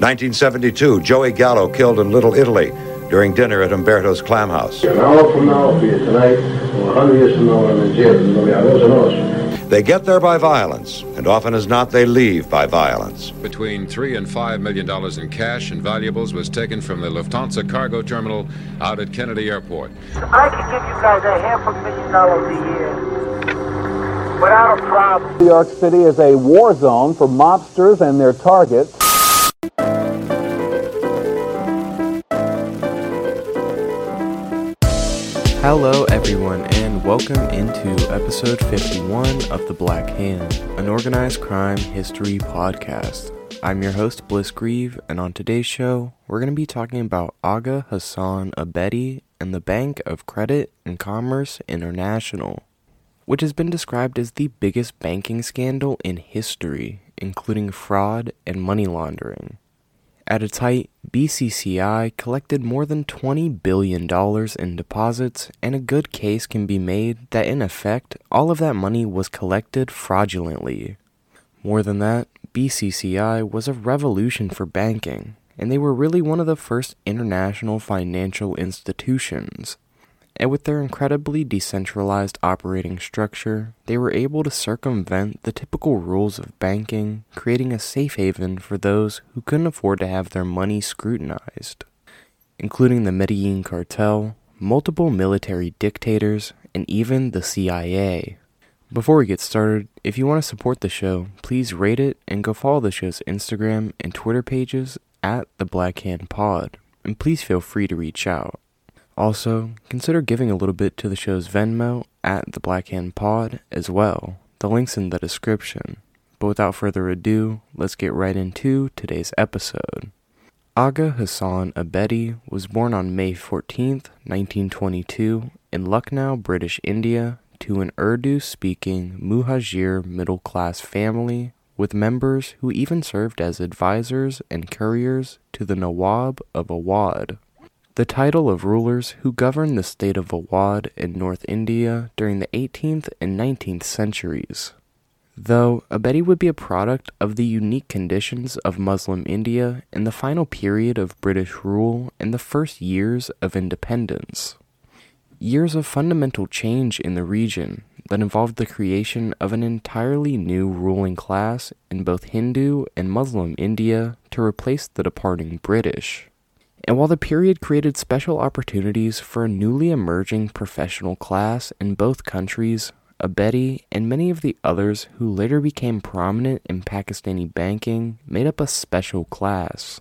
1972, Joey Gallo killed in Little Italy during dinner at Umberto's Clam House. An hour from now, I'll be here tonight, or hundred years from now, I'm in jail. Nobody knows. They get there by violence, and often as not, they leave by violence. Between three and five million dollars in cash and valuables was taken from the Lufthansa cargo terminal out at Kennedy Airport. I could give you guys a half a million dollars a year without a problem. New York City is a war zone for mobsters and their targets. Hello, everyone, and welcome into episode 51 of The Black Hand, an organized crime history podcast. I'm your host, Bliss Grieve, and on today's show, we're going to be talking about Agha Hasan Abedi and the Bank of Credit and Commerce International, which has been described as the biggest banking scandal in history, including fraud and money laundering. At its height, BCCI collected more than $20 billion in deposits, and a good case can be made that in effect, all of that money was collected fraudulently. More than that, BCCI was a revolution for banking, and they were really one of the first international financial institutions and with their incredibly decentralized operating structure, they were able to circumvent the typical rules of banking, creating a safe haven for those who couldn't afford to have their money scrutinized, including the Medellin cartel, multiple military dictators, and even the CIA. Before we get started, if you want to support the show, please rate it and go follow the show's Instagram and Twitter pages at the Black Hand Pod, and please feel free to reach out. Also, consider giving a little bit to the show's Venmo at the Black Hand Pod as well. The link's in the description. But without further ado, let's get right into today's episode. Agha Hasan Abedi was born on May 14, 1922, in Lucknow, British India, to an Urdu speaking Muhajir middle class family with members who even served as advisors and couriers to the Nawab of Awadh the title of rulers who governed the state of Awadh in North India during the 18th and 19th centuries. Though Abedi would be a product of the unique conditions of Muslim India in the final period of British rule and the first years of independence. Years of fundamental change in the region that involved the creation of an entirely new ruling class in both Hindu and Muslim India to replace the departing British. And while the period created special opportunities for a newly emerging professional class in both countries, Abedi and many of the others who later became prominent in Pakistani banking made up a special class.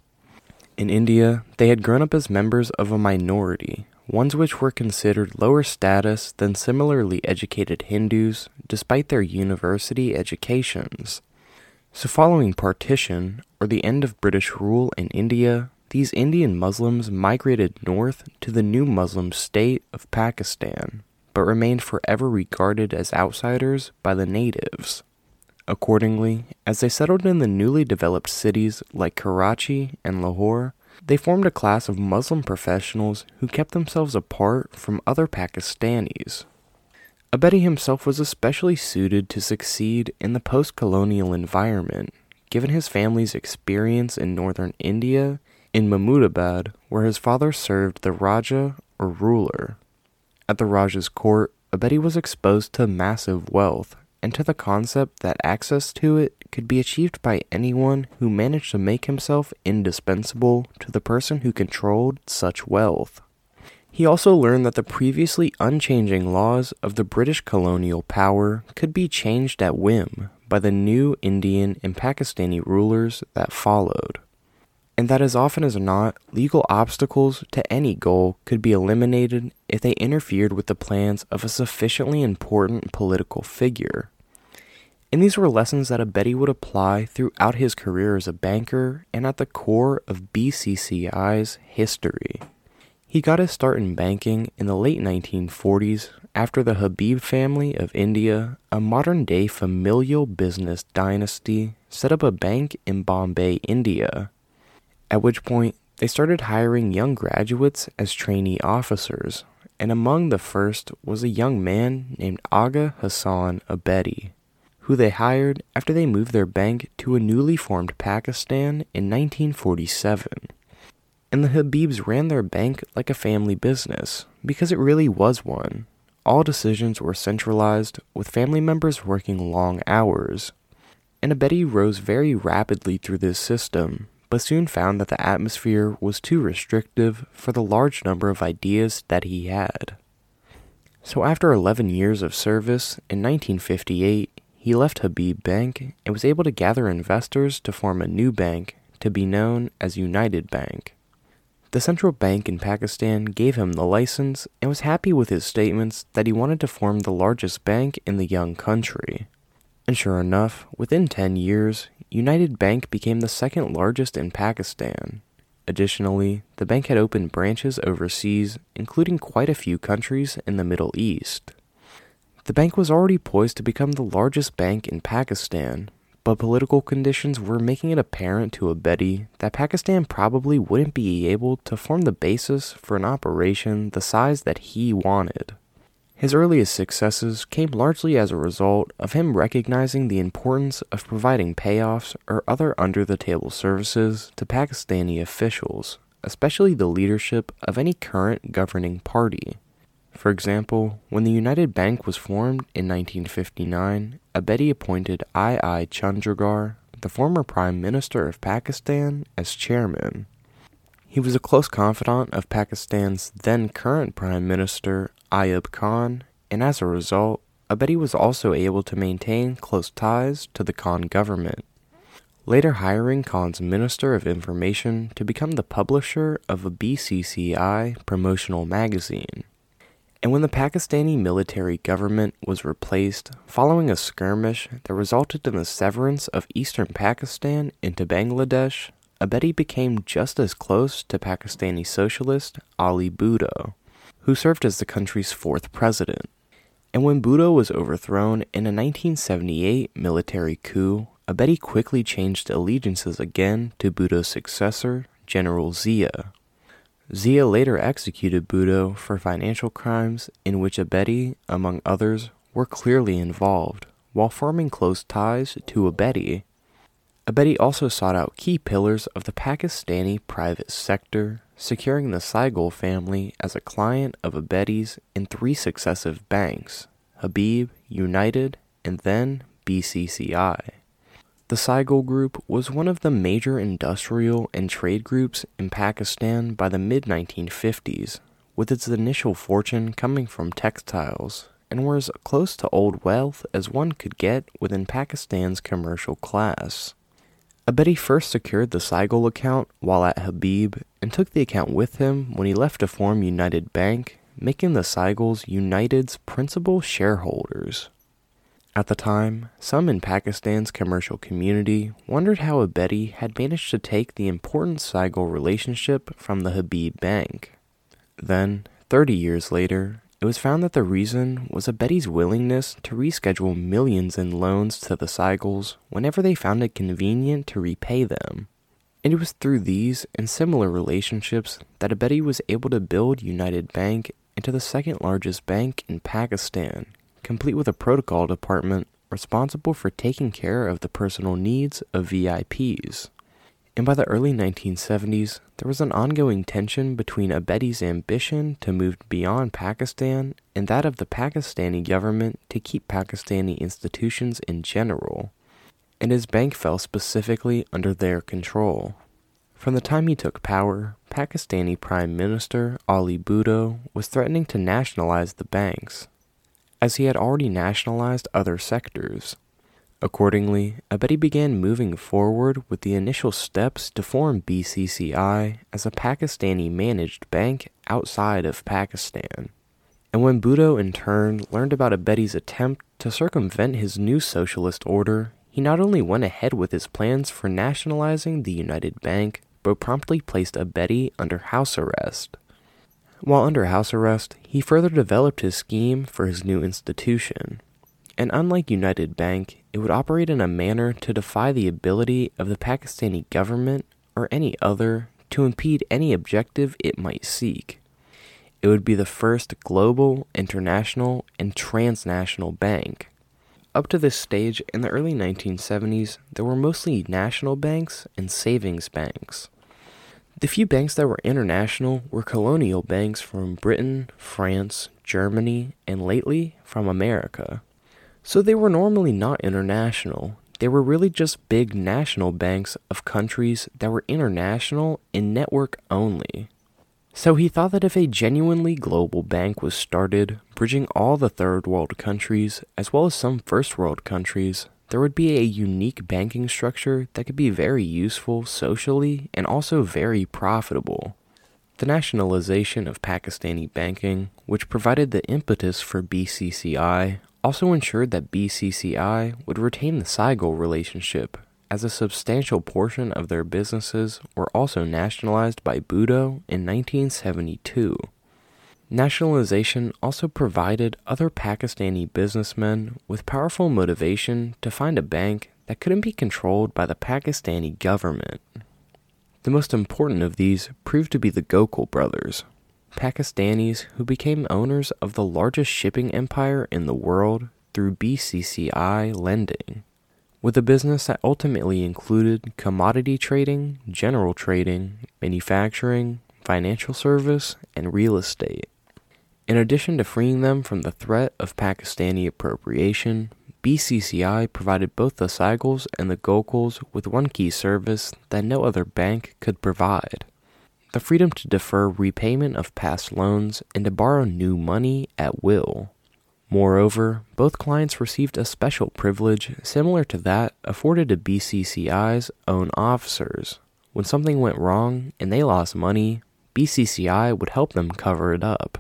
In India, they had grown up as members of a minority, ones which were considered lower status than similarly educated Hindus despite their university educations. So, following partition, or the end of British rule in India, these Indian Muslims migrated north to the new Muslim state of Pakistan, but remained forever regarded as outsiders by the natives. Accordingly, as they settled in the newly developed cities like Karachi and Lahore, they formed a class of Muslim professionals who kept themselves apart from other Pakistanis. Abedi himself was especially suited to succeed in the post colonial environment, given his family's experience in northern India in Mahmudabad, where his father served the Raja or ruler. At the Raja's court, Abedi was exposed to massive wealth and to the concept that access to it could be achieved by anyone who managed to make himself indispensable to the person who controlled such wealth. He also learned that the previously unchanging laws of the British colonial power could be changed at whim by the new Indian and Pakistani rulers that followed and that as often as not, legal obstacles to any goal could be eliminated if they interfered with the plans of a sufficiently important political figure. And these were lessons that Abedi would apply throughout his career as a banker and at the core of BCCI's history. He got his start in banking in the late 1940s after the Habib family of India, a modern day familial business dynasty, set up a bank in Bombay, India at which point they started hiring young graduates as trainee officers, and among the first was a young man named Agha Hasan Abedi, who they hired after they moved their bank to a newly formed Pakistan in 1947. And the Habibs ran their bank like a family business, because it really was one. All decisions were centralized, with family members working long hours. And Abedi rose very rapidly through this system, but soon found that the atmosphere was too restrictive for the large number of ideas that he had. So after 11 years of service, in 1958, he left Habib Bank and was able to gather investors to form a new bank to be known as United Bank. The central bank in Pakistan gave him the license and was happy with his statements that he wanted to form the largest bank in the young country. And sure enough, within 10 years, United Bank became the second largest in Pakistan. Additionally, the bank had opened branches overseas, including quite a few countries in the Middle East. The bank was already poised to become the largest bank in Pakistan, but political conditions were making it apparent to Abedi that Pakistan probably wouldn't be able to form the basis for an operation the size that he wanted. His earliest successes came largely as a result of him recognizing the importance of providing payoffs or other under the table services to Pakistani officials, especially the leadership of any current governing party. For example, when the United Bank was formed in 1959, Abedi appointed I. I. Chundrigar, the former Prime Minister of Pakistan, as chairman. He was a close confidant of Pakistan's then current Prime Minister Ayub Khan, and as a result, Abedi was also able to maintain close ties to the Khan government. Later hiring Khan's Minister of Information to become the publisher of a BCCI promotional magazine. And when the Pakistani military government was replaced following a skirmish that resulted in the severance of eastern Pakistan into Bangladesh, Abedi became just as close to Pakistani socialist Ali Bhutto, who served as the country's fourth president. And when Bhutto was overthrown in a 1978 military coup, Abedi quickly changed allegiances again to Bhutto's successor, General Zia. Zia later executed Bhutto for financial crimes in which Abedi, among others, were clearly involved, while forming close ties to Abedi. Abedi also sought out key pillars of the Pakistani private sector, securing the Saigol family as a client of Abedi's in three successive banks Habib, United, and then BCCI. The Saigol Group was one of the major industrial and trade groups in Pakistan by the mid 1950s, with its initial fortune coming from textiles, and were as close to old wealth as one could get within Pakistan's commercial class. Abedi first secured the Saigol account while at Habib and took the account with him when he left to form United Bank, making the Saigols United's principal shareholders. At the time, some in Pakistan's commercial community wondered how Abedi had managed to take the important Saigol relationship from the Habib Bank. Then, 30 years later, it was found that the reason was Abedi's willingness to reschedule millions in loans to the Saigols whenever they found it convenient to repay them. And it was through these and similar relationships that Abedi was able to build United Bank into the second largest bank in Pakistan, complete with a protocol department responsible for taking care of the personal needs of VIPs and by the early 1970s, there was an ongoing tension between Abedi's ambition to move beyond Pakistan and that of the Pakistani government to keep Pakistani institutions in general, and his bank fell specifically under their control. From the time he took power, Pakistani Prime Minister Ali Bhutto was threatening to nationalize the banks, as he had already nationalized other sectors. Accordingly, Abedi began moving forward with the initial steps to form BCCI as a Pakistani managed bank outside of Pakistan. And when Bhutto in turn learned about Abedi's attempt to circumvent his new socialist order, he not only went ahead with his plans for nationalizing the United Bank, but promptly placed Abedi under house arrest. While under house arrest, he further developed his scheme for his new institution, and unlike United Bank, it would operate in a manner to defy the ability of the Pakistani government or any other to impede any objective it might seek. It would be the first global, international, and transnational bank. up to this stage, in the early 1970s, there were mostly national banks and savings banks. The few banks that were international were colonial banks from Britain, France, Germany, and lately from America. So they were normally not international. They were really just big national banks of countries that were international in network only. So he thought that if a genuinely global bank was started, bridging all the third world countries, as well as some first world countries, there would be a unique banking structure that could be very useful socially and also very profitable. The nationalization of Pakistani banking, which provided the impetus for BCCI, also ensured that BCCI would retain the Saigol relationship as a substantial portion of their businesses were also nationalized by Bhutto in 1972. Nationalization also provided other Pakistani businessmen with powerful motivation to find a bank that couldn't be controlled by the Pakistani government. The most important of these proved to be the Gokal brothers, Pakistanis who became owners of the largest shipping empire in the world through BCCI lending with a business that ultimately included commodity trading, general trading, manufacturing, financial service, and real estate. In addition to freeing them from the threat of Pakistani appropriation, BCCI provided both the Saigols and the Gokals with one key service that no other bank could provide the freedom to defer repayment of past loans and to borrow new money at will. Moreover, both clients received a special privilege similar to that afforded to BCCI's own officers. When something went wrong and they lost money, BCCI would help them cover it up.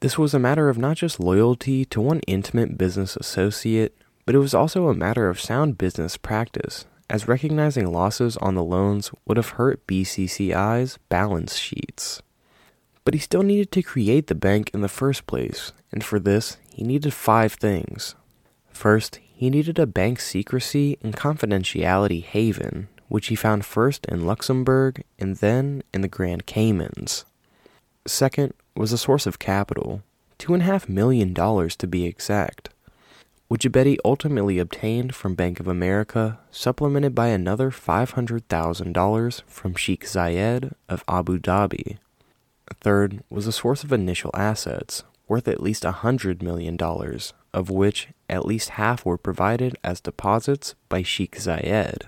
This was a matter of not just loyalty to one intimate business associate, but it was also a matter of sound business practice, as recognizing losses on the loans would have hurt BCCI's balance sheets. But he still needed to create the bank in the first place, and for this, he needed five things. First, he needed a bank secrecy and confidentiality haven, which he found first in Luxembourg and then in the Grand Caymans. Second was a source of capital, two and a half million dollars to be exact, which Abedi ultimately obtained from Bank of America, supplemented by another $500,000 from Sheikh Zayed of Abu Dhabi. Third was a source of initial assets, worth at least $100 million, of which at least half were provided as deposits by Sheikh Zayed.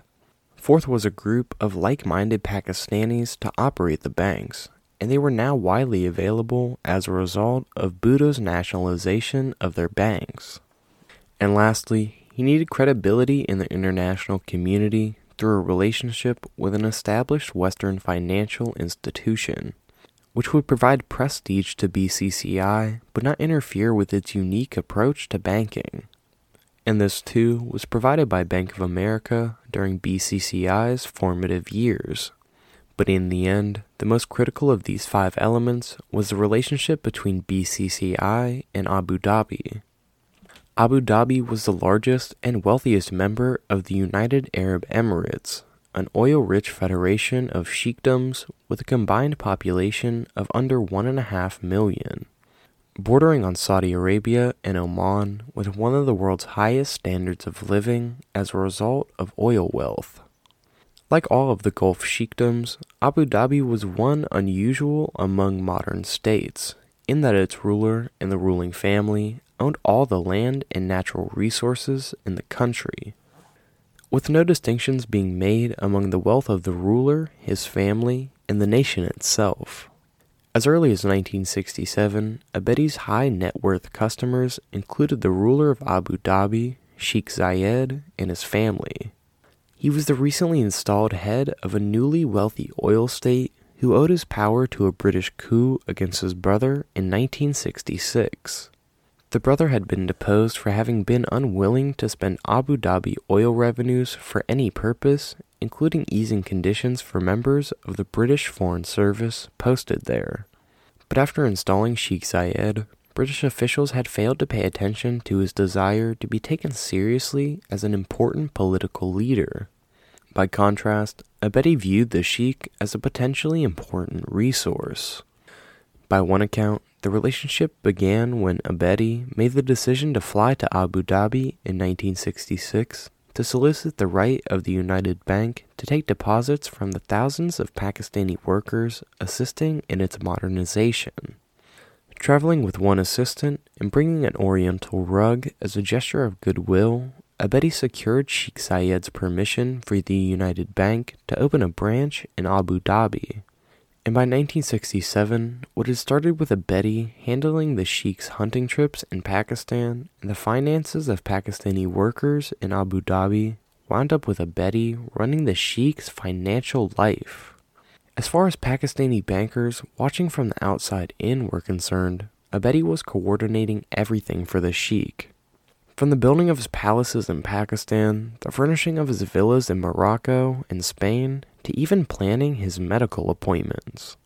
Fourth was a group of like minded Pakistanis to operate the banks, and they were now widely available as a result of Bhutto's nationalization of their banks. And lastly, he needed credibility in the international community through a relationship with an established Western financial institution which would provide prestige to BCCI but not interfere with its unique approach to banking. And this too was provided by Bank of America during BCCI's formative years. But in the end, the most critical of these five elements was the relationship between BCCI and Abu Dhabi. Abu Dhabi was the largest and wealthiest member of the United Arab Emirates, an oil rich federation of sheikdoms with a combined population of under 1.5 million. Bordering on Saudi Arabia and Oman with one of the world's highest standards of living as a result of oil wealth. Like all of the Gulf sheikdoms, Abu Dhabi was one unusual among modern states, in that its ruler and the ruling family owned all the land and natural resources in the country with no distinctions being made among the wealth of the ruler, his family, and the nation itself. As early as 1967, Abedi's high net worth customers included the ruler of Abu Dhabi, Sheikh Zayed, and his family. He was the recently installed head of a newly wealthy oil state who owed his power to a British coup against his brother in 1966. The brother had been deposed for having been unwilling to spend Abu Dhabi oil revenues for any purpose, including easing conditions for members of the British Foreign Service posted there. But after installing Sheikh Zayed, British officials had failed to pay attention to his desire to be taken seriously as an important political leader. By contrast, Abedi viewed the Sheikh as a potentially important resource. By one account, the relationship began when Abedi made the decision to fly to Abu Dhabi in 1966 to solicit the right of the United Bank to take deposits from the thousands of Pakistani workers assisting in its modernization. Traveling with one assistant and bringing an oriental rug as a gesture of goodwill, Abedi secured Sheikh Zayed's permission for the United Bank to open a branch in Abu Dhabi. And by 1967, what had started with Abedi handling the Sheikh's hunting trips in Pakistan and the finances of Pakistani workers in Abu Dhabi wound up with Abedi running the Sheikh's financial life. As far as Pakistani bankers watching from the outside in were concerned, Abedi was coordinating everything for the Sheikh. From the building of his palaces in Pakistan, the furnishing of his villas in Morocco and Spain, to even planning his medical appointments.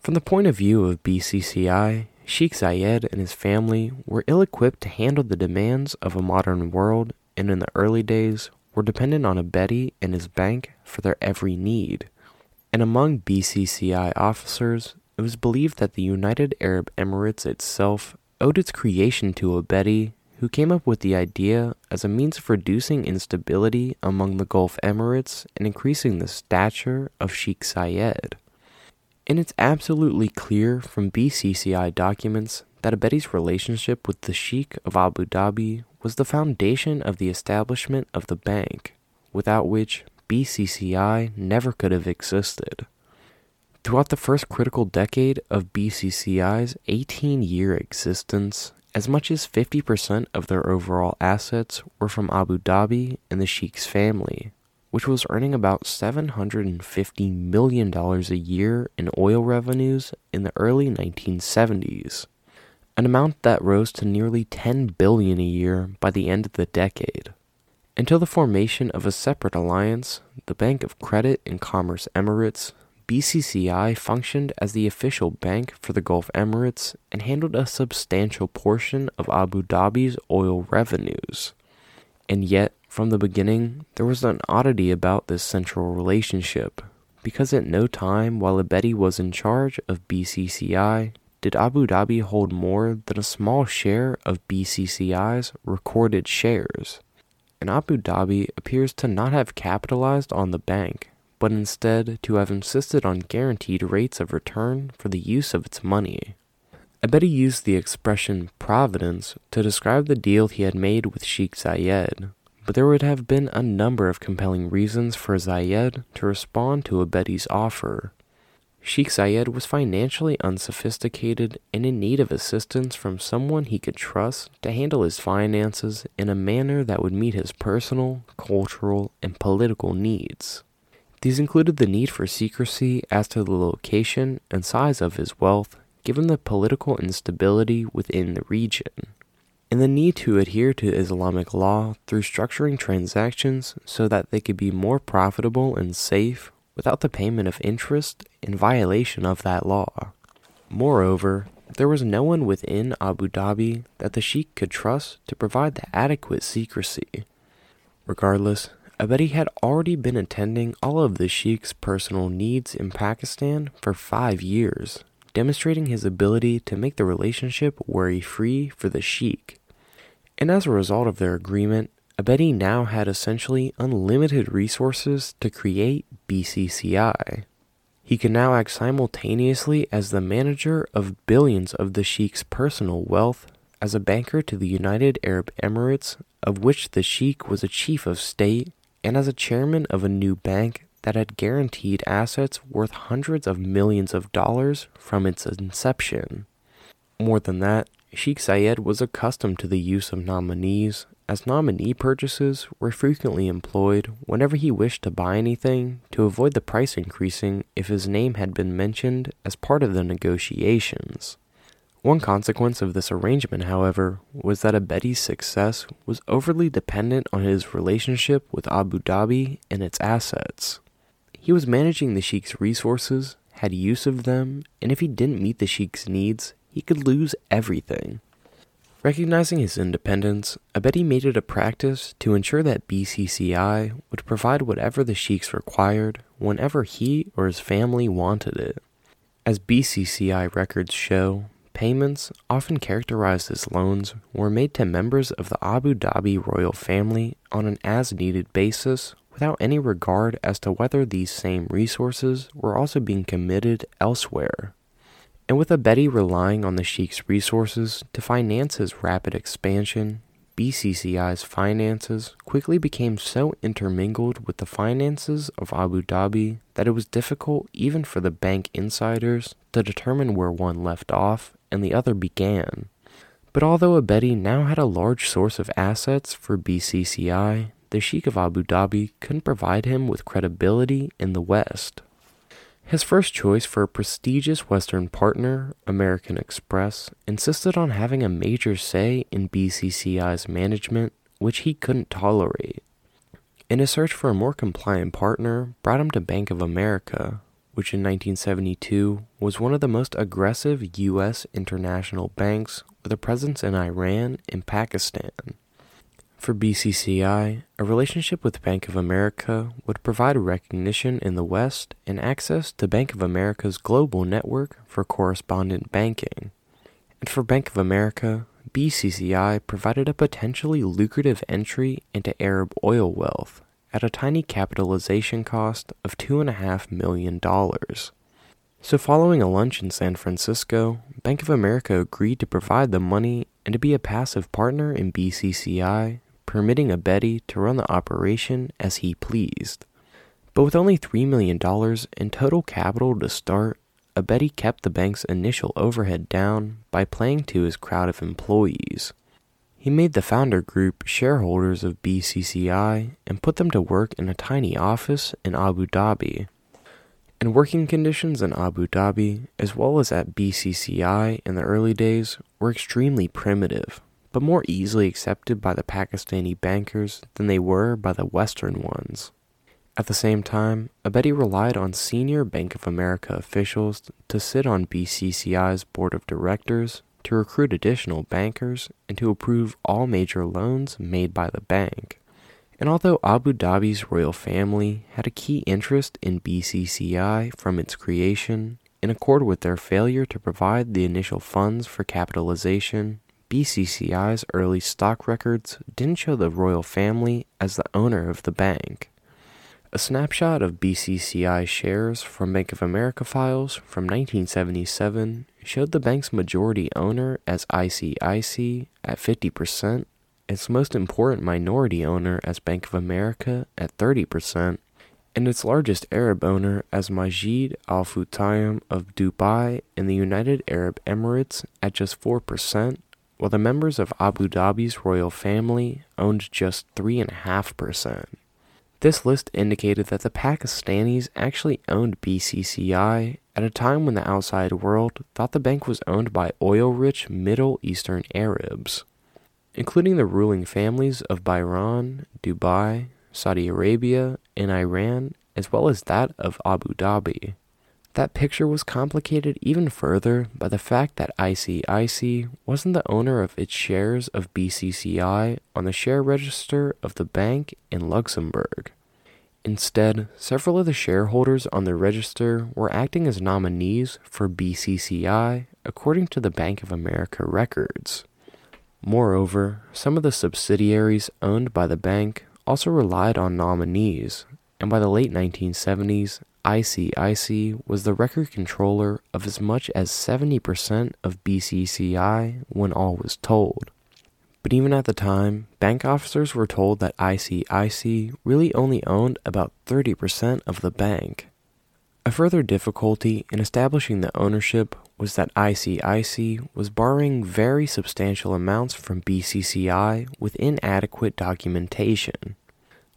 From the point of view of BCCI, Sheikh Zayed and his family were ill equipped to handle the demands of a modern world and in the early days were dependent on Abedi and his bank for their every need and among BCCI officers, it was believed that the United Arab Emirates itself owed its creation to Abedi, who came up with the idea as a means of reducing instability among the Gulf Emirates and increasing the stature of Sheikh Zayed. And it's absolutely clear from BCCI documents that Abedi's relationship with the Sheikh of Abu Dhabi was the foundation of the establishment of the bank, without which BCCI never could have existed. Throughout the first critical decade of BCCI's 18 year existence, as much as 50% of their overall assets were from Abu Dhabi and the Sheikh's family, which was earning about $750 million a year in oil revenues in the early 1970s, an amount that rose to nearly 10 billion a year by the end of the decade. Until the formation of a separate alliance, the Bank of Credit and Commerce Emirates, BCCI functioned as the official bank for the Gulf Emirates and handled a substantial portion of Abu Dhabi's oil revenues. And yet, from the beginning, there was an oddity about this central relationship, because at no time while Abedi was in charge of BCCI did Abu Dhabi hold more than a small share of BCCI's recorded shares and Abu Dhabi appears to not have capitalized on the bank, but instead to have insisted on guaranteed rates of return for the use of its money. Abedi used the expression providence to describe the deal he had made with Sheikh Zayed, but there would have been a number of compelling reasons for Zayed to respond to Abedi's offer. Sheikh Zayed was financially unsophisticated and in need of assistance from someone he could trust to handle his finances in a manner that would meet his personal, cultural, and political needs. These included the need for secrecy as to the location and size of his wealth, given the political instability within the region, and the need to adhere to Islamic law through structuring transactions so that they could be more profitable and safe without the payment of interest in violation of that law. Moreover, there was no one within Abu Dhabi that the Sheikh could trust to provide the adequate secrecy. Regardless, Abedi had already been attending all of the Sheikh's personal needs in Pakistan for five years, demonstrating his ability to make the relationship worry free for the Sheikh. And as a result of their agreement, Abedi now had essentially unlimited resources to create BCCI. He could now act simultaneously as the manager of billions of the Sheikh's personal wealth, as a banker to the United Arab Emirates, of which the Sheikh was a chief of state, and as a chairman of a new bank that had guaranteed assets worth hundreds of millions of dollars from its inception. More than that, Sheikh Zayed was accustomed to the use of nominees as nominee purchases were frequently employed whenever he wished to buy anything to avoid the price increasing if his name had been mentioned as part of the negotiations. One consequence of this arrangement, however, was that Abedi's success was overly dependent on his relationship with Abu Dhabi and its assets. He was managing the Sheikh's resources, had use of them, and if he didn't meet the Sheikh's needs, he could lose everything. Recognizing his independence, Abedi made it a practice to ensure that BCCI would provide whatever the sheiks required whenever he or his family wanted it. As BCCI records show, Payments, often characterized as loans, were made to members of the Abu Dhabi royal family on an as needed basis without any regard as to whether these same resources were also being committed elsewhere. And with Abedi relying on the Sheikh's resources to finance his rapid expansion, BCCI's finances quickly became so intermingled with the finances of Abu Dhabi that it was difficult even for the bank insiders to determine where one left off and the other began. But although Abedi now had a large source of assets for BCCI, the Sheikh of Abu Dhabi couldn't provide him with credibility in the West. His first choice for a prestigious Western partner, American Express, insisted on having a major say in BCCI's management, which he couldn't tolerate. And his search for a more compliant partner brought him to Bank of America, which in 1972 was one of the most aggressive U.S. international banks with a presence in Iran and Pakistan. For BCCI, a relationship with Bank of America would provide recognition in the West and access to Bank of America's global network for correspondent banking. And for Bank of America, BCCI provided a potentially lucrative entry into Arab oil wealth at a tiny capitalization cost of $2.5 million. So, following a lunch in San Francisco, Bank of America agreed to provide the money and to be a passive partner in BCCI permitting Abedi to run the operation as he pleased. But with only $3 million in total capital to start, Abedi kept the bank's initial overhead down by playing to his crowd of employees. He made the founder group shareholders of BCCI and put them to work in a tiny office in Abu Dhabi. And working conditions in Abu Dhabi, as well as at BCCI in the early days, were extremely primitive but more easily accepted by the Pakistani bankers than they were by the Western ones. At the same time, Abedi relied on senior Bank of America officials to sit on BCCI's board of directors, to recruit additional bankers, and to approve all major loans made by the bank. And although Abu Dhabi's royal family had a key interest in BCCI from its creation, in accord with their failure to provide the initial funds for capitalization BCCI's early stock records didn't show the royal family as the owner of the bank. A snapshot of BCCI shares from Bank of America files from 1977 showed the bank's majority owner as ICIC at 50%, its most important minority owner as Bank of America at 30%, and its largest Arab owner as Majid Al Futtaim of Dubai in the United Arab Emirates at just 4%, while the members of Abu Dhabi's royal family owned just 3.5%. This list indicated that the Pakistanis actually owned BCCI at a time when the outside world thought the bank was owned by oil rich Middle Eastern Arabs, including the ruling families of Bahrain, Dubai, Saudi Arabia, and Iran, as well as that of Abu Dhabi. That picture was complicated even further by the fact that ICIC wasn't the owner of its shares of BCCI on the share register of the bank in Luxembourg. Instead, several of the shareholders on the register were acting as nominees for BCCI according to the Bank of America records. Moreover, some of the subsidiaries owned by the bank also relied on nominees, and by the late 1970s, ICIC was the record controller of as much as 70% of BCCI when all was told. But even at the time, bank officers were told that ICIC really only owned about 30% of the bank. A further difficulty in establishing the ownership was that ICIC was borrowing very substantial amounts from BCCI with inadequate documentation,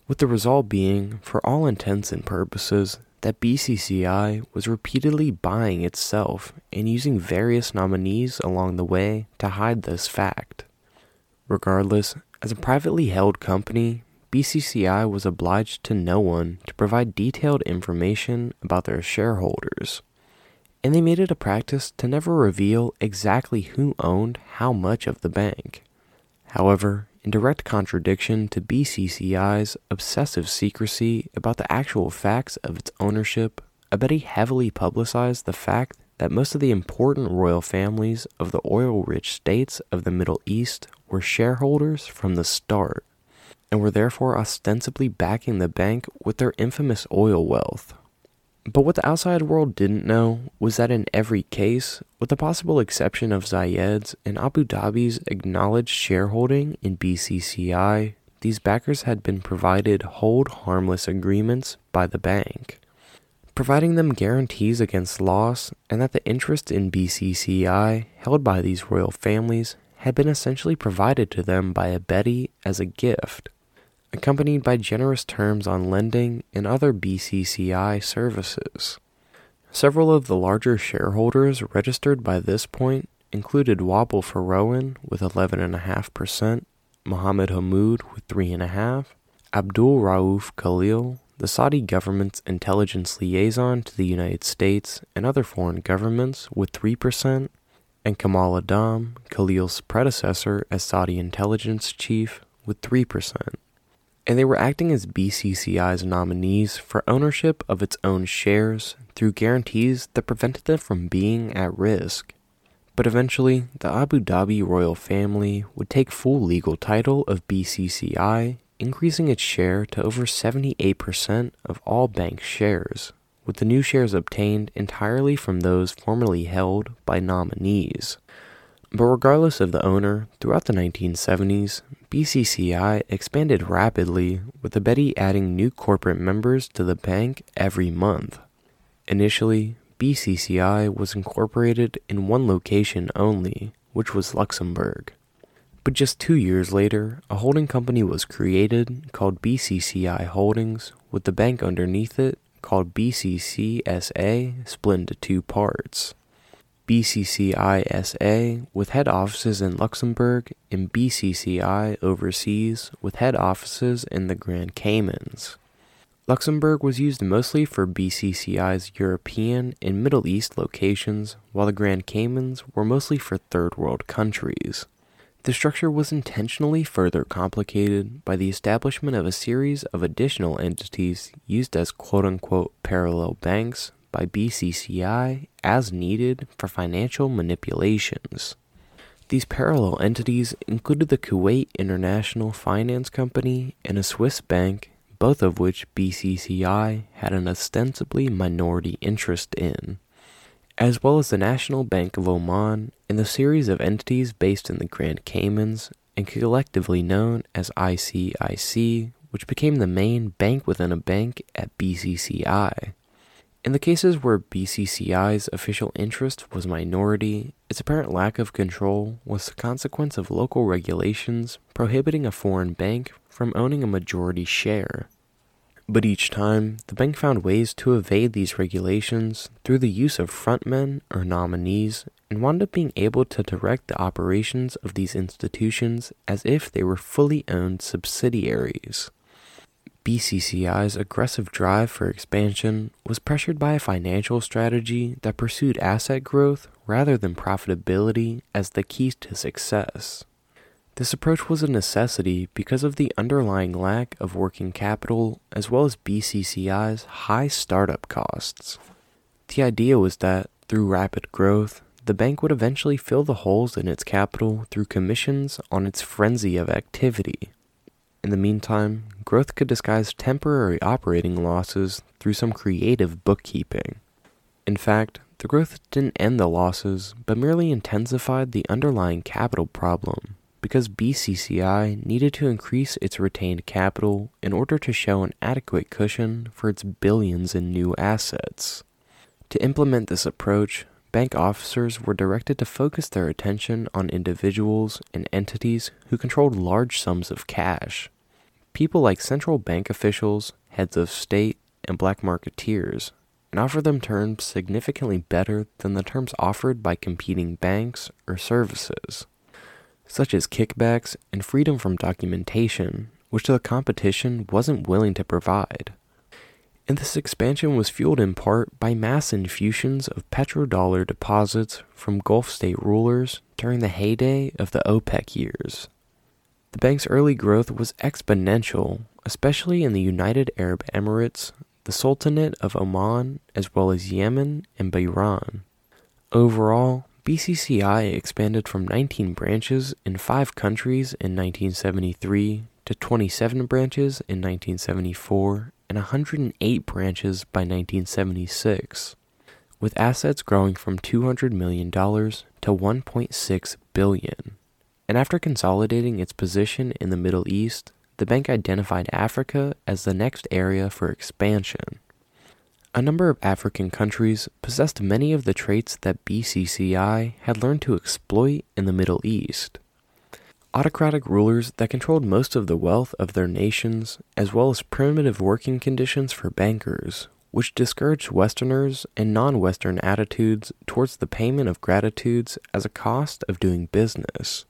with the result being, for all intents and purposes, that BCCI was repeatedly buying itself and using various nominees along the way to hide this fact. Regardless, as a privately held company, BCCI was obliged to no one to provide detailed information about their shareholders, and they made it a practice to never reveal exactly who owned how much of the bank. However, in direct contradiction to BCCI's obsessive secrecy about the actual facts of its ownership, Abedi heavily publicized the fact that most of the important royal families of the oil rich states of the Middle East were shareholders from the start, and were therefore ostensibly backing the bank with their infamous oil wealth. But what the outside world didn't know was that in every case, with the possible exception of Zayed's and Abu Dhabi's acknowledged shareholding in BCCI, these backers had been provided hold harmless agreements by the bank, providing them guarantees against loss and that the interest in BCCI held by these royal families had been essentially provided to them by Abedi as a gift accompanied by generous terms on lending and other BCCI services. Several of the larger shareholders registered by this point included Wabel Foroughin with 11.5%, Mohammed Hammoud with 3.5%, Abdul Rauf Khalil, the Saudi government's intelligence liaison to the United States and other foreign governments, with 3%, and Kamal Adham, Khalil's predecessor as Saudi intelligence chief, with 3% and they were acting as BCCI's nominees for ownership of its own shares through guarantees that prevented them from being at risk. But eventually, the Abu Dhabi royal family would take full legal title of BCCI, increasing its share to over 78% of all bank shares, with the new shares obtained entirely from those formerly held by nominees. But regardless of the owner, throughout the 1970s, BCCI expanded rapidly, with Abedi adding new corporate members to the bank every month. Initially, BCCI was incorporated in one location only, which was Luxembourg. But just two years later, a holding company was created called BCCI Holdings, with the bank underneath it called BCCSA split into two parts. BCCI-SA with head offices in Luxembourg and BCCI overseas with head offices in the Grand Caymans. Luxembourg was used mostly for BCCI's European and Middle East locations, while the Grand Caymans were mostly for third world countries. The structure was intentionally further complicated by the establishment of a series of additional entities used as quote unquote parallel banks by BCCI as needed for financial manipulations. These parallel entities included the Kuwait International Finance Company and a Swiss bank, both of which BCCI had an ostensibly minority interest in, as well as the National Bank of Oman and the series of entities based in the Grand Caymans and collectively known as ICIC, which became the main bank within a bank at BCCI. In the cases where BCCI's official interest was minority, its apparent lack of control was the consequence of local regulations prohibiting a foreign bank from owning a majority share. But each time, the bank found ways to evade these regulations through the use of frontmen or nominees and wound up being able to direct the operations of these institutions as if they were fully owned subsidiaries. BCCI's aggressive drive for expansion was pressured by a financial strategy that pursued asset growth rather than profitability as the key to success. This approach was a necessity because of the underlying lack of working capital as well as BCCI's high startup costs. The idea was that, through rapid growth, the bank would eventually fill the holes in its capital through commissions on its frenzy of activity. In the meantime, growth could disguise temporary operating losses through some creative bookkeeping. In fact, the growth didn't end the losses, but merely intensified the underlying capital problem, because BCCI needed to increase its retained capital in order to show an adequate cushion for its billions in new assets. To implement this approach, bank officers were directed to focus their attention on individuals and entities who controlled large sums of cash. People like central bank officials, heads of state, and black marketeers, and offer them terms significantly better than the terms offered by competing banks or services, such as kickbacks and freedom from documentation, which the competition wasn't willing to provide and this expansion was fueled in part by mass infusions of petrodollar deposits from Gulf state rulers during the heyday of the OPEC years. The bank's early growth was exponential, especially in the United Arab Emirates, the Sultanate of Oman, as well as Yemen and Bahrain. Overall, BCCI expanded from 19 branches in five countries in 1973 to 27 branches in 1974 and 108 branches by 1976, with assets growing from $200 million to 1.6 billion. And after consolidating its position in the Middle East, the bank identified Africa as the next area for expansion. A number of African countries possessed many of the traits that BCCI had learned to exploit in the Middle East. Autocratic rulers that controlled most of the wealth of their nations, as well as primitive working conditions for bankers, which discouraged Westerners and non Western attitudes towards the payment of gratitudes as a cost of doing business.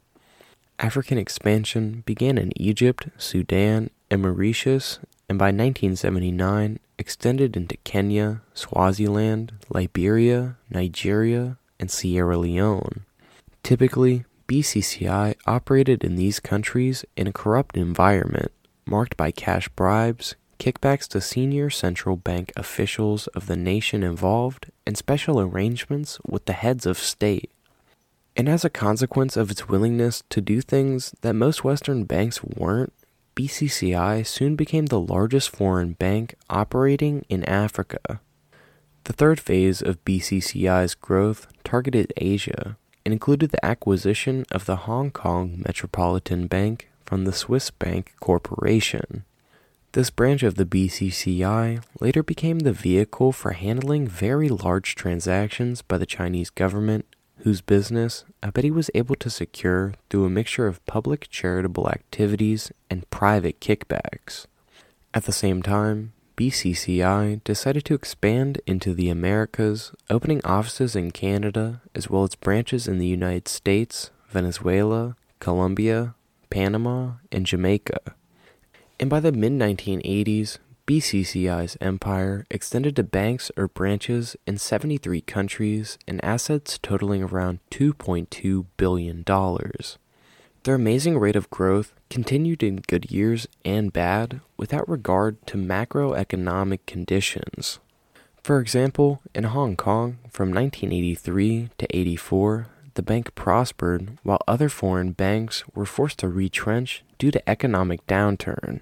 African expansion began in Egypt, Sudan, and Mauritius, and by 1979 extended into Kenya, Swaziland, Liberia, Nigeria, and Sierra Leone. Typically, BCCI operated in these countries in a corrupt environment marked by cash bribes, kickbacks to senior central bank officials of the nation involved, and special arrangements with the heads of state. And as a consequence of its willingness to do things that most Western banks weren't, BCCI soon became the largest foreign bank operating in Africa. The third phase of BCCI's growth targeted Asia included the acquisition of the Hong Kong Metropolitan Bank from the Swiss Bank Corporation. This branch of the BCCI later became the vehicle for handling very large transactions by the Chinese government whose business Abedi was able to secure through a mixture of public charitable activities and private kickbacks. At the same time, BCCI decided to expand into the Americas, opening offices in Canada as well as branches in the United States, Venezuela, Colombia, Panama, and Jamaica. And by the mid 1980s, BCCI's empire extended to banks or branches in 73 countries and assets totaling around $2.2 billion. Their amazing rate of growth continued in good years and bad without regard to macroeconomic conditions. For example, in Hong Kong, from 1983 to 84, the bank prospered while other foreign banks were forced to retrench due to economic downturn.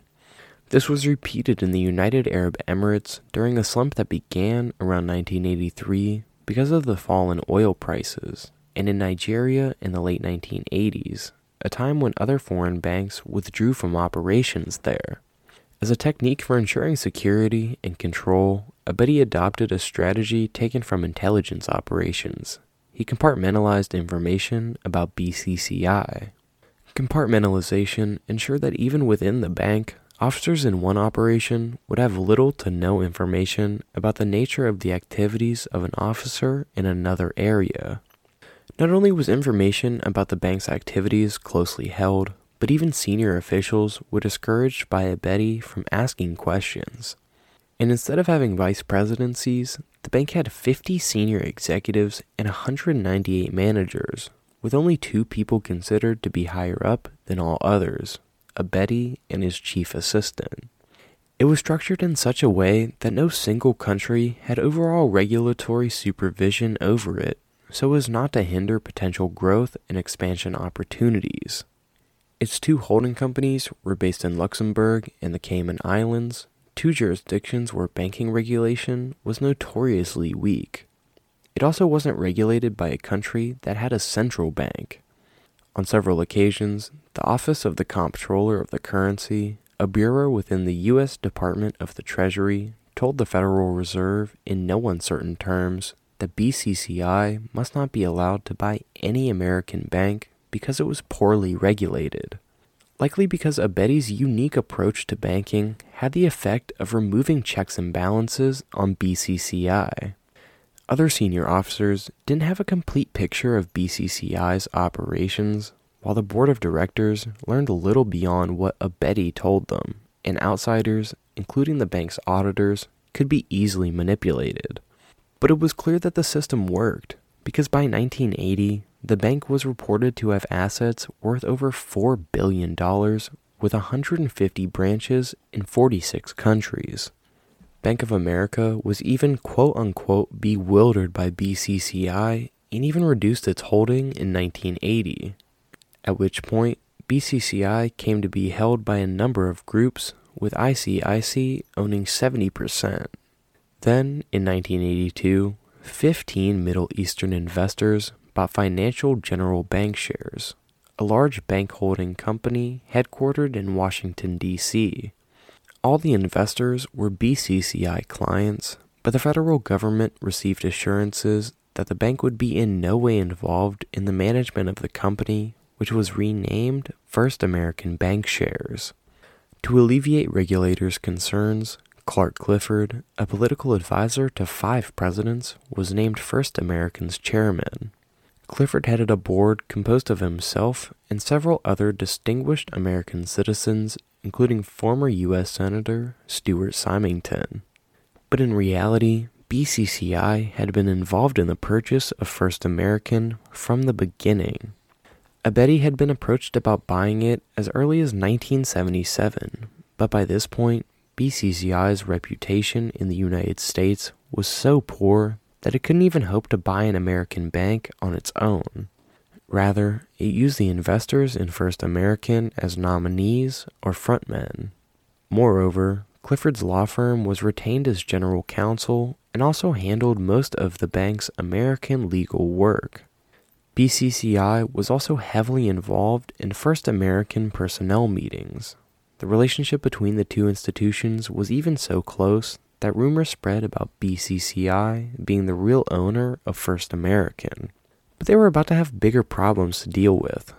This was repeated in the United Arab Emirates during a slump that began around 1983 because of the fall in oil prices, and in Nigeria in the late 1980s, a time when other foreign banks withdrew from operations there. As a technique for ensuring security and control, Abedi adopted a strategy taken from intelligence operations. He compartmentalized information about BCCI. Compartmentalization ensured that even within the bank, Officers in one operation would have little to no information about the nature of the activities of an officer in another area. Not only was information about the bank's activities closely held, but even senior officials were discouraged by Abedi from asking questions. And instead of having vice presidencies, the bank had 50 senior executives and 198 managers, with only two people considered to be higher up than all others Abedi and his chief assistant. It was structured in such a way that no single country had overall regulatory supervision over it, so as not to hinder potential growth and expansion opportunities. Its two holding companies were based in Luxembourg and the Cayman Islands, two jurisdictions where banking regulation was notoriously weak. It also wasn't regulated by a country that had a central bank. On several occasions, the Office of the Comptroller of the Currency, a bureau within the U.S. Department of the Treasury, told the Federal Reserve in no uncertain terms that BCCI must not be allowed to buy any American bank because it was poorly regulated. Likely because Abedi's unique approach to banking had the effect of removing checks and balances on BCCI. Other senior officers didn't have a complete picture of BCCI's operations, while the board of directors learned a little beyond what Abedi told them, and outsiders, including the bank's auditors, could be easily manipulated. But it was clear that the system worked, because by 1980, the bank was reported to have assets worth over $4 billion with 150 branches in 46 countries. Bank of America was even quote unquote bewildered by BCCI and even reduced its holding in 1980, at which point BCCI came to be held by a number of groups, with ICIC owning 70%. Then, in 1982, 15 Middle Eastern investors bought Financial General Bank shares, a large bank holding company headquartered in Washington, D.C. All the investors were BCCI clients, but the federal government received assurances that the bank would be in no way involved in the management of the company, which was renamed First American Bank Shares. To alleviate regulators' concerns, Clark Clifford, a political advisor to five presidents, was named First American's chairman. Clifford headed a board composed of himself and several other distinguished American citizens, including former U.S. Senator Stuart Symington. But in reality, BCCI had been involved in the purchase of First American from the beginning. Abedi had been approached about buying it as early as 1977, but by this point, BCCI's reputation in the United States was so poor that it couldn't even hope to buy an American bank on its own. Rather, it used the investors in First American as nominees or frontmen. Moreover, Clifford's law firm was retained as general counsel and also handled most of the bank's American legal work. BCCI was also heavily involved in First American personnel meetings. The relationship between the two institutions was even so close that rumors spread about BCCI being the real owner of First American. But they were about to have bigger problems to deal with.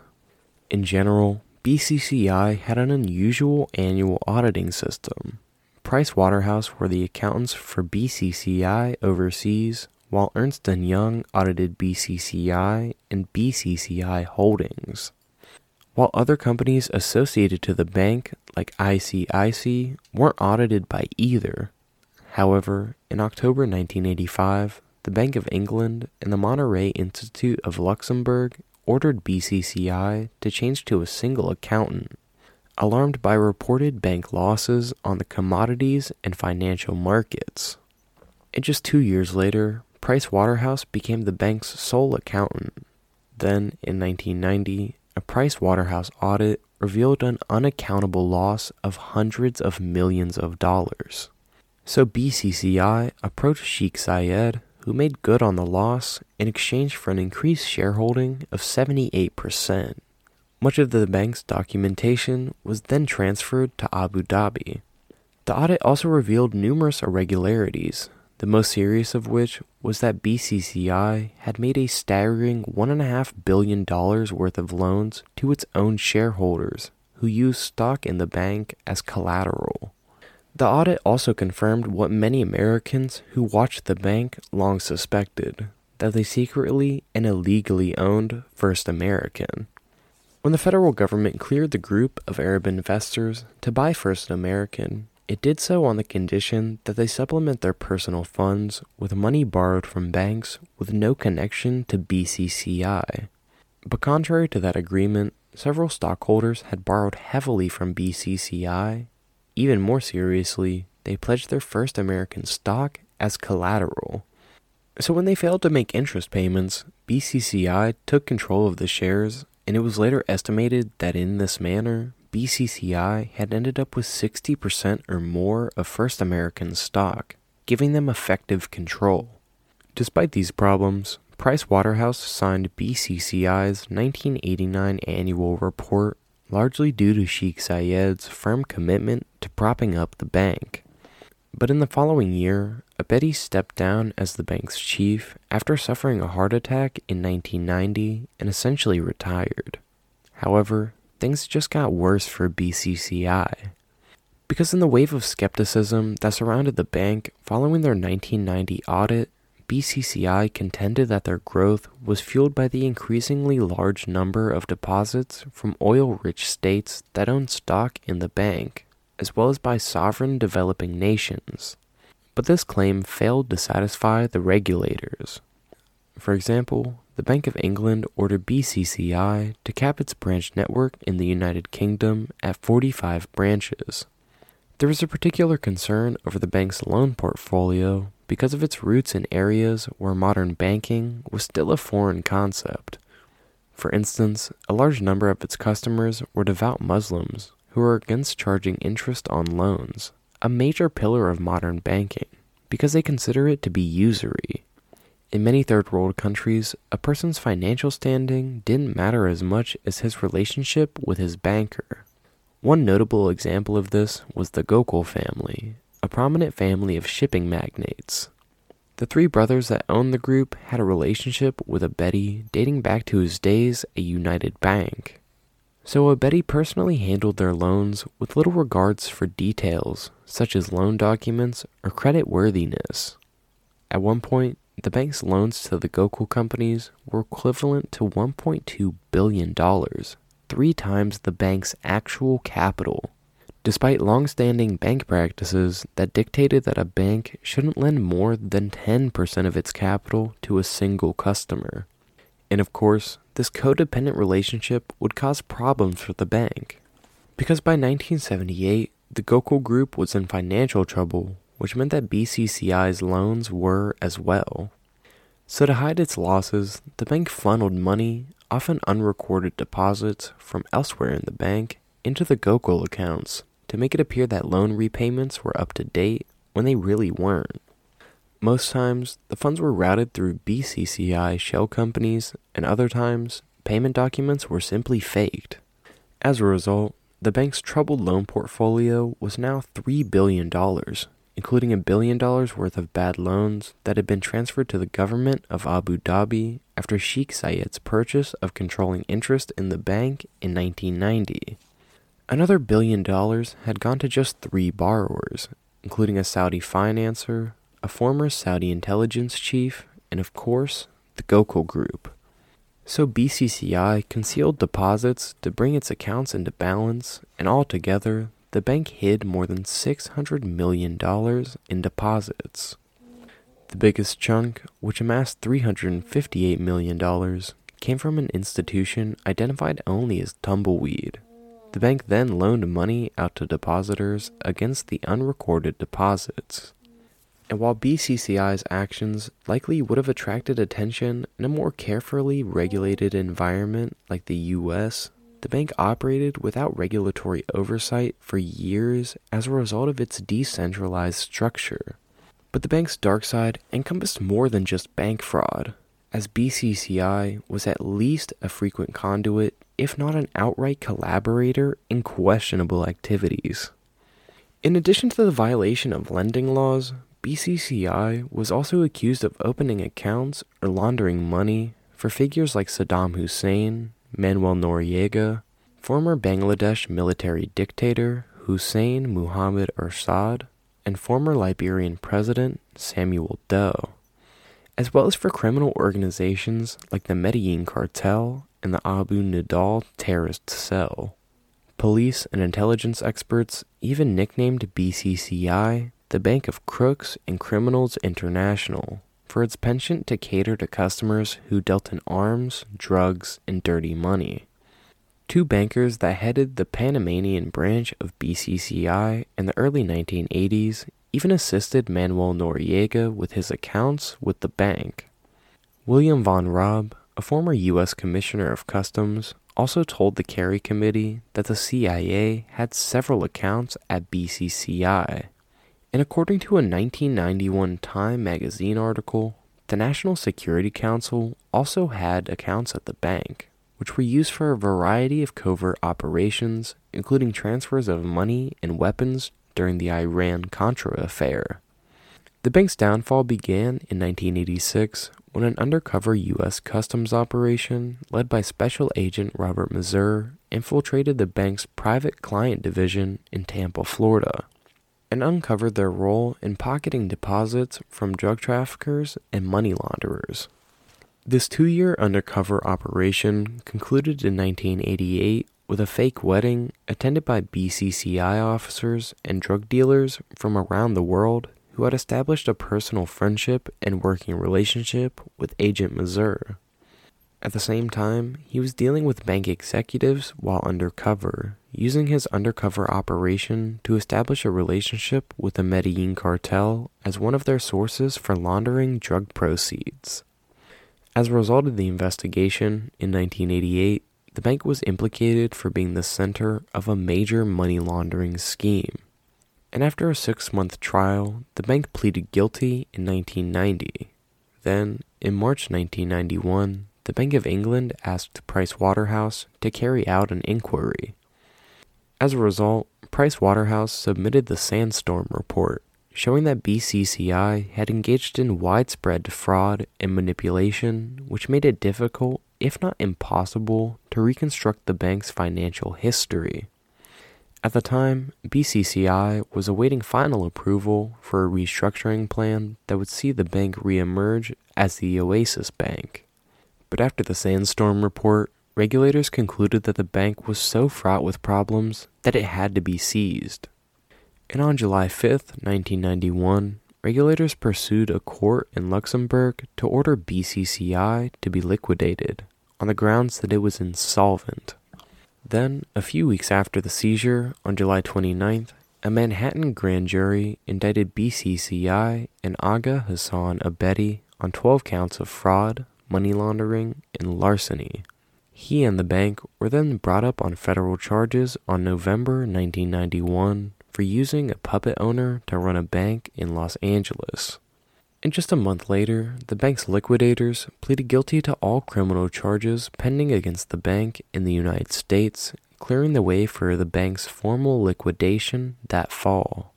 In general, BCCI had an unusual annual auditing system. Price Waterhouse were the accountants for BCCI overseas, while Ernst & Young audited BCCI and BCCI Holdings. While other companies associated to the bank, like ICIC, weren't audited by either. However, in October 1985, the Bank of England and the Monetary Institute of Luxembourg ordered BCCI to change to a single accountant. Alarmed by reported bank losses on the commodities and financial markets. And just two years later, Price Waterhouse became the bank's sole accountant. Then, in 1990, a Price Waterhouse audit revealed an unaccountable loss of hundreds of millions of dollars. So BCCI approached Sheikh Zayed, who made good on the loss in exchange for an increased shareholding of 78%. Much of the bank's documentation was then transferred to Abu Dhabi. The audit also revealed numerous irregularities, the most serious of which was that BCCI had made a staggering $1.5 billion worth of loans to its own shareholders, who used stock in the bank as collateral. The audit also confirmed what many Americans who watched the bank long suspected that they secretly and illegally owned First American. When the federal government cleared the group of Arab investors to buy First American, it did so on the condition that they supplement their personal funds with money borrowed from banks with no connection to BCCI. But contrary to that agreement, several stockholders had borrowed heavily from BCCI even more seriously, they pledged their first American stock as collateral. So when they failed to make interest payments, BCCI took control of the shares, and it was later estimated that in this manner, BCCI had ended up with 60% or more of First American stock, giving them effective control. Despite these problems, Price Waterhouse signed BCCI's 1989 annual report largely due to Sheikh Zayed's firm commitment to propping up the bank. But in the following year, Abedi stepped down as the bank's chief after suffering a heart attack in 1990 and essentially retired. However, things just got worse for BCCI. Because in the wave of skepticism that surrounded the bank following their 1990 audit, BCCI contended that their growth was fueled by the increasingly large number of deposits from oil rich states that owned stock in the bank, as well as by sovereign developing nations. But this claim failed to satisfy the regulators. For example, the Bank of England ordered BCCI to cap its branch network in the United Kingdom at 45 branches. There was a particular concern over the bank's loan portfolio because of its roots in areas where modern banking was still a foreign concept. For instance, a large number of its customers were devout Muslims who were against charging interest on loans, a major pillar of modern banking, because they consider it to be usury. In many third world countries, a person's financial standing didn't matter as much as his relationship with his banker. One notable example of this was the Gokal family, a prominent family of shipping magnates. The three brothers that owned the group had a relationship with Abedi dating back to his days at United Bank. So Abedi personally handled their loans with little regards for details such as loan documents or credit worthiness. At one point, the bank's loans to the Gokal companies were equivalent to $1.2 billion, three times the bank's actual capital. Despite long-standing bank practices that dictated that a bank shouldn't lend more than 10% of its capital to a single customer. And of course, this codependent relationship would cause problems for the bank. Because by 1978, the Gokal Group was in financial trouble, which meant that BCCI's loans were as well. So, to hide its losses, the bank funneled money often unrecorded deposits from elsewhere in the bank into the Gokal accounts to make it appear that loan repayments were up to date when they really weren't. Most times, the funds were routed through BCCI shell companies, and other times, payment documents were simply faked. As a result, the bank's troubled loan portfolio was now $3 billion, including a billion dollars worth of bad loans that had been transferred to the government of Abu Dhabi after Sheikh Zayed's purchase of controlling interest in the bank in 1990. Another billion dollars had gone to just three borrowers, including a Saudi financier, a former Saudi intelligence chief, and of course, the Gokal Group. So BCCI concealed deposits to bring its accounts into balance, and altogether, the bank hid more than $600 million in deposits. The biggest chunk, which amassed $358 million, came from an institution identified only as Tumbleweed. The bank then loaned money out to depositors against the unrecorded deposits. And while BCCI's actions likely would have attracted attention in a more carefully regulated environment like the US, the bank operated without regulatory oversight for years as a result of its decentralized structure. But the bank's dark side encompassed more than just bank fraud, as BCCI was at least a frequent conduit, if not an outright collaborator, in questionable activities. In addition to the violation of lending laws, BCCI was also accused of opening accounts or laundering money for figures like Saddam Hussein, Manuel Noriega, former Bangladesh military dictator Hussein Muhammad Ershad, and former Liberian President Samuel Doe, as well as for criminal organizations like the Medellin Cartel and the Abu Nidal terrorist cell. Police and intelligence experts even nicknamed BCCI the Bank of Crooks and Criminals International for its penchant to cater to customers who dealt in arms, drugs, and dirty money. Two bankers that headed the Panamanian branch of BCCI in the early 1980s even assisted Manuel Noriega with his accounts with the bank. William Von Raab, a former U.S. Commissioner of Customs, also told the Kerry Committee that the CIA had several accounts at BCCI. And according to a 1991 Time magazine article, the National Security Council also had accounts at the bank, which were used for a variety of covert operations, including transfers of money and weapons during the Iran Contra affair. The bank's downfall began in 1986 when an undercover U.S. customs operation led by Special Agent Robert Mazur infiltrated the bank's private client division in Tampa, Florida and uncovered their role in pocketing deposits from drug traffickers and money launderers. This two year undercover operation concluded in 1988 with a fake wedding attended by BCCI officers and drug dealers from around the world who had established a personal friendship and working relationship with Agent Mazur. At the same time, he was dealing with bank executives while undercover, using his undercover operation to establish a relationship with the Medellin cartel as one of their sources for laundering drug proceeds. As a result of the investigation, in 1988, the bank was implicated for being the center of a major money laundering scheme. And after a six month trial, the bank pleaded guilty in 1990. Then, in March 1991, the Bank of England asked Price Waterhouse to carry out an inquiry. As a result, Price Waterhouse submitted the Sandstorm Report, showing that BCCI had engaged in widespread fraud and manipulation, which made it difficult, if not impossible, to reconstruct the bank's financial history. At the time, BCCI was awaiting final approval for a restructuring plan that would see the bank reemerge as the Oasis Bank. But after the Sandstorm report, regulators concluded that the bank was so fraught with problems that it had to be seized. And on July 5, 1991, regulators pursued a court in Luxembourg to order BCCI to be liquidated on the grounds that it was insolvent. Then, a few weeks after the seizure, on July 29th, a Manhattan grand jury indicted BCCI and Agha Hasan Abedi on 12 counts of fraud, money laundering, and larceny. He and the bank were then brought up on federal charges on November 1991 for using a puppet owner to run a bank in Los Angeles. And just a month later, the bank's liquidators pleaded guilty to all criminal charges pending against the bank in the United States, clearing the way for the bank's formal liquidation that fall.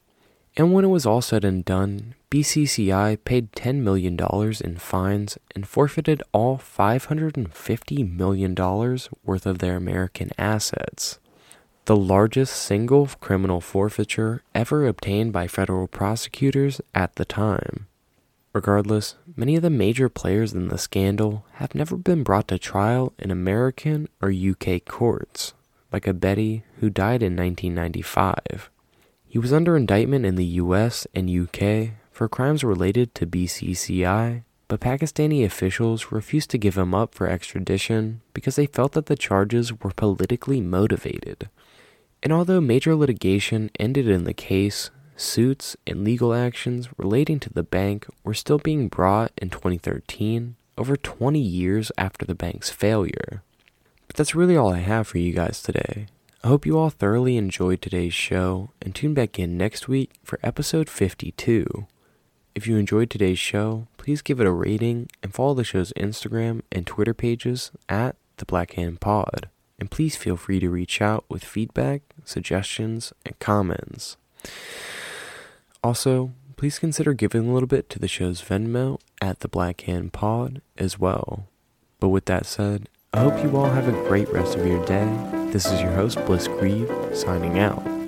And when it was all said and done, BCCI paid $10 million in fines and forfeited all $550 million worth of their American assets. The largest single criminal forfeiture ever obtained by federal prosecutors at the time. Regardless, many of the major players in the scandal have never been brought to trial in American or UK courts, like Abedi, who died in 1995. He was under indictment in the US and UK for crimes related to BCCI, but Pakistani officials refused to give him up for extradition because they felt that the charges were politically motivated. And although major litigation ended in the case, Suits and legal actions relating to the bank were still being brought in 2013, over 20 years after the bank's failure. But that's really all I have for you guys today. I hope you all thoroughly enjoyed today's show and tune back in next week for episode 52. If you enjoyed today's show, please give it a rating and follow the show's Instagram and Twitter pages at the Black Hand Pod. And please feel free to reach out with feedback, suggestions, and comments. Also, please consider giving a little bit to the show's Venmo at the Black Hand Pod as well. But with that said, I hope you all have a great rest of your day. This is your host, Bliss Grieve, signing out.